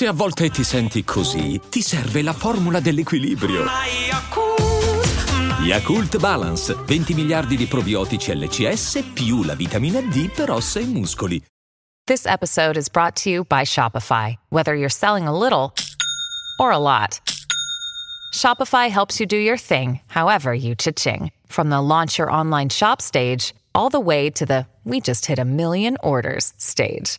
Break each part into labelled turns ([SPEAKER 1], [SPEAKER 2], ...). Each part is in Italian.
[SPEAKER 1] Se a volte ti senti così, ti serve la formula dell'equilibrio. Yakult Balance, 20 miliardi di probiotici LCS più la vitamina D per ossa e muscoli.
[SPEAKER 2] This episode is brought to you by Shopify. Whether you're selling a little or a lot, Shopify helps you do your thing, however you cha-ching. From the launch your online shop stage, all the way to the we just hit a million orders stage.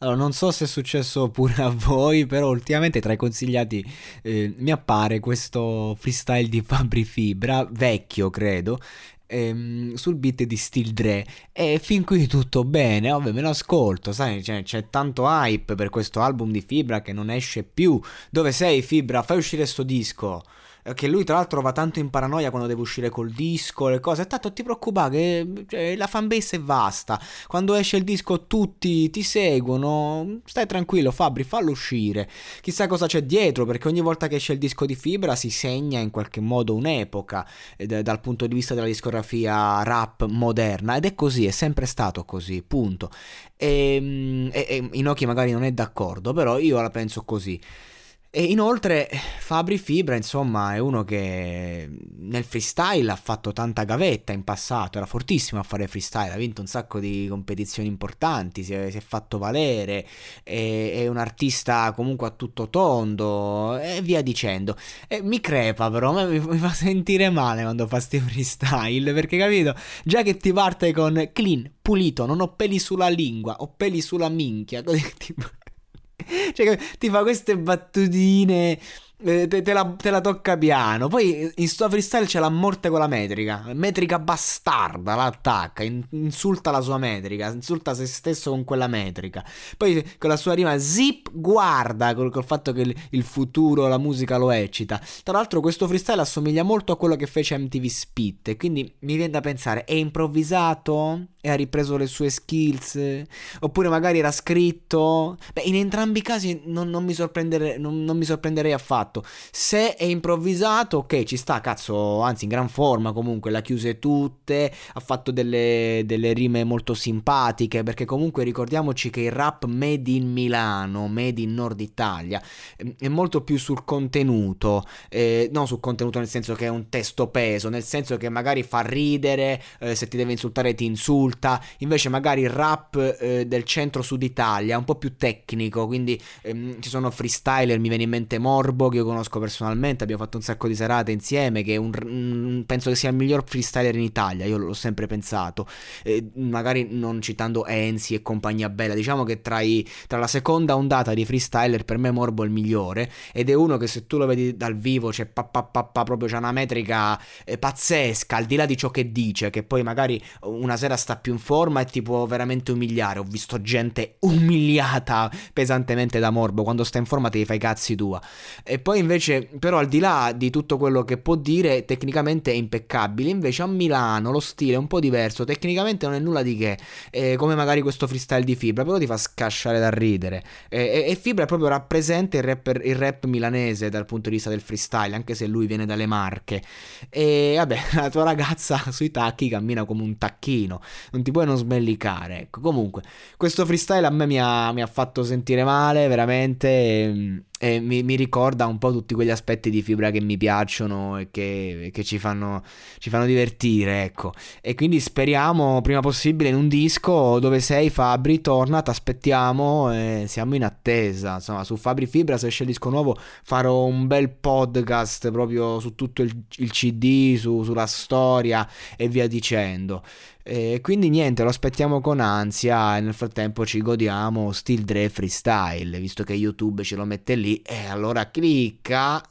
[SPEAKER 3] Allora, non so se è successo pure a voi, però ultimamente tra i consigliati eh, mi appare questo freestyle di Fabri Fibra, vecchio credo, ehm, sul beat di Steel Dre e fin qui tutto bene, ovvio me lo ascolto, sai, cioè, c'è tanto hype per questo album di Fibra che non esce più. Dove sei Fibra? Fai uscire sto disco che lui tra l'altro va tanto in paranoia quando deve uscire col disco, le cose, tanto ti preoccupare che cioè, la fanbase è vasta, quando esce il disco tutti ti seguono, stai tranquillo Fabri, fallo uscire, chissà cosa c'è dietro, perché ogni volta che esce il disco di Fibra si segna in qualche modo un'epoca eh, dal punto di vista della discografia rap moderna, ed è così, è sempre stato così, punto. Ehm, e, e, e Inoki magari non è d'accordo, però io la penso così. E inoltre Fabri Fibra, insomma, è uno che nel freestyle ha fatto tanta gavetta in passato, era fortissimo a fare freestyle, ha vinto un sacco di competizioni importanti, si è, si è fatto valere, è, è, un artista comunque a tutto tondo e via dicendo. E mi crepa però, mi, mi fa sentire male quando fa sti freestyle, perché capito? Già che ti parte con clean, pulito, non ho peli sulla lingua, ho peli sulla minchia, così tipo... cioè, ti fa queste battutine te, te, la, te, la, tocca piano. Poi in sto freestyle c'è la morte con la metrica. Metrica bastarda, l'attacca, in, insulta la sua metrica, insulta se stesso con quella metrica. Poi con la sua rima zip guarda col, col fatto che il, il, futuro, la musica lo eccita. Tra l'altro questo freestyle assomiglia molto a quello che fece MTV Spit. Quindi mi viene da pensare, è improvvisato? E ha ripreso le sue skills? Oppure magari era scritto? Beh, in entrambi i casi non, non, mi, sorprendere, non, non mi sorprenderei affatto fatto. Se è improvvisato, ok, ci sta, cazzo, anzi in gran forma comunque, l'ha chiuse tutte, ha fatto delle, delle rime molto simpatiche, perché comunque ricordiamoci che il rap made in Milano, made in Nord Italia, ehm, è molto più sul contenuto, eh, non sul contenuto nel senso che è un testo peso, nel senso che magari fa ridere, eh, se ti deve insultare ti insulta, invece magari il rap eh, del centro-sud Italia è un po' più tecnico, quindi ehm, ci sono freestyler, mi viene in mente Morbo, che io conosco personalmente, abbiamo fatto un sacco di serate insieme, che un, penso che sia il miglior freestyler in Italia, io l'ho sempre pensato, eh, magari non citando Enzi e compagnia bella, diciamo che tra, i, tra, la seconda ondata di freestyler per me Morbo è il migliore, ed è uno che se tu lo vedi dal vivo c'è pa, pa, pa, pa proprio c'è una metrica eh, pazzesca, al di là di ciò che dice, che poi magari una sera sta più in forma e ti può veramente umiliare, ho visto gente umiliata pesantemente da Morbo, quando sta in forma ti fai i cazzi tua. E poi invece, però al di là di tutto quello che può dire, tecnicamente è impeccabile. Invece a Milano lo stile è un po' diverso, tecnicamente non è nulla di che, eh, come magari questo freestyle di Fibra, però ti fa scasciare da ridere. Eh, e, Fibra proprio rappresenta il, rapper, il rap milanese dal punto di vista del freestyle, anche se lui viene dalle Marche. E vabbè, la tua ragazza sui tacchi cammina come un tacchino, non ti puoi non smellicare. Ecco, comunque, questo freestyle a me mi ha, mi ha fatto sentire male, veramente. Ehm, e mi, mi, ricorda un po' tutti quegli aspetti di fibra che mi piacciono e che, che ci, fanno, ci, fanno, divertire, ecco. E quindi speriamo prima possibile in un disco dove sei Fabri, torna, ti aspettiamo e siamo in attesa. Insomma, su Fabri Fibra se esce il disco nuovo farò un bel podcast proprio su tutto il, il CD, su, sulla storia e via dicendo. E quindi niente, lo aspettiamo con ansia e nel frattempo ci godiamo Steel Dre Freestyle, visto che YouTube ce lo mette lì e allora clicca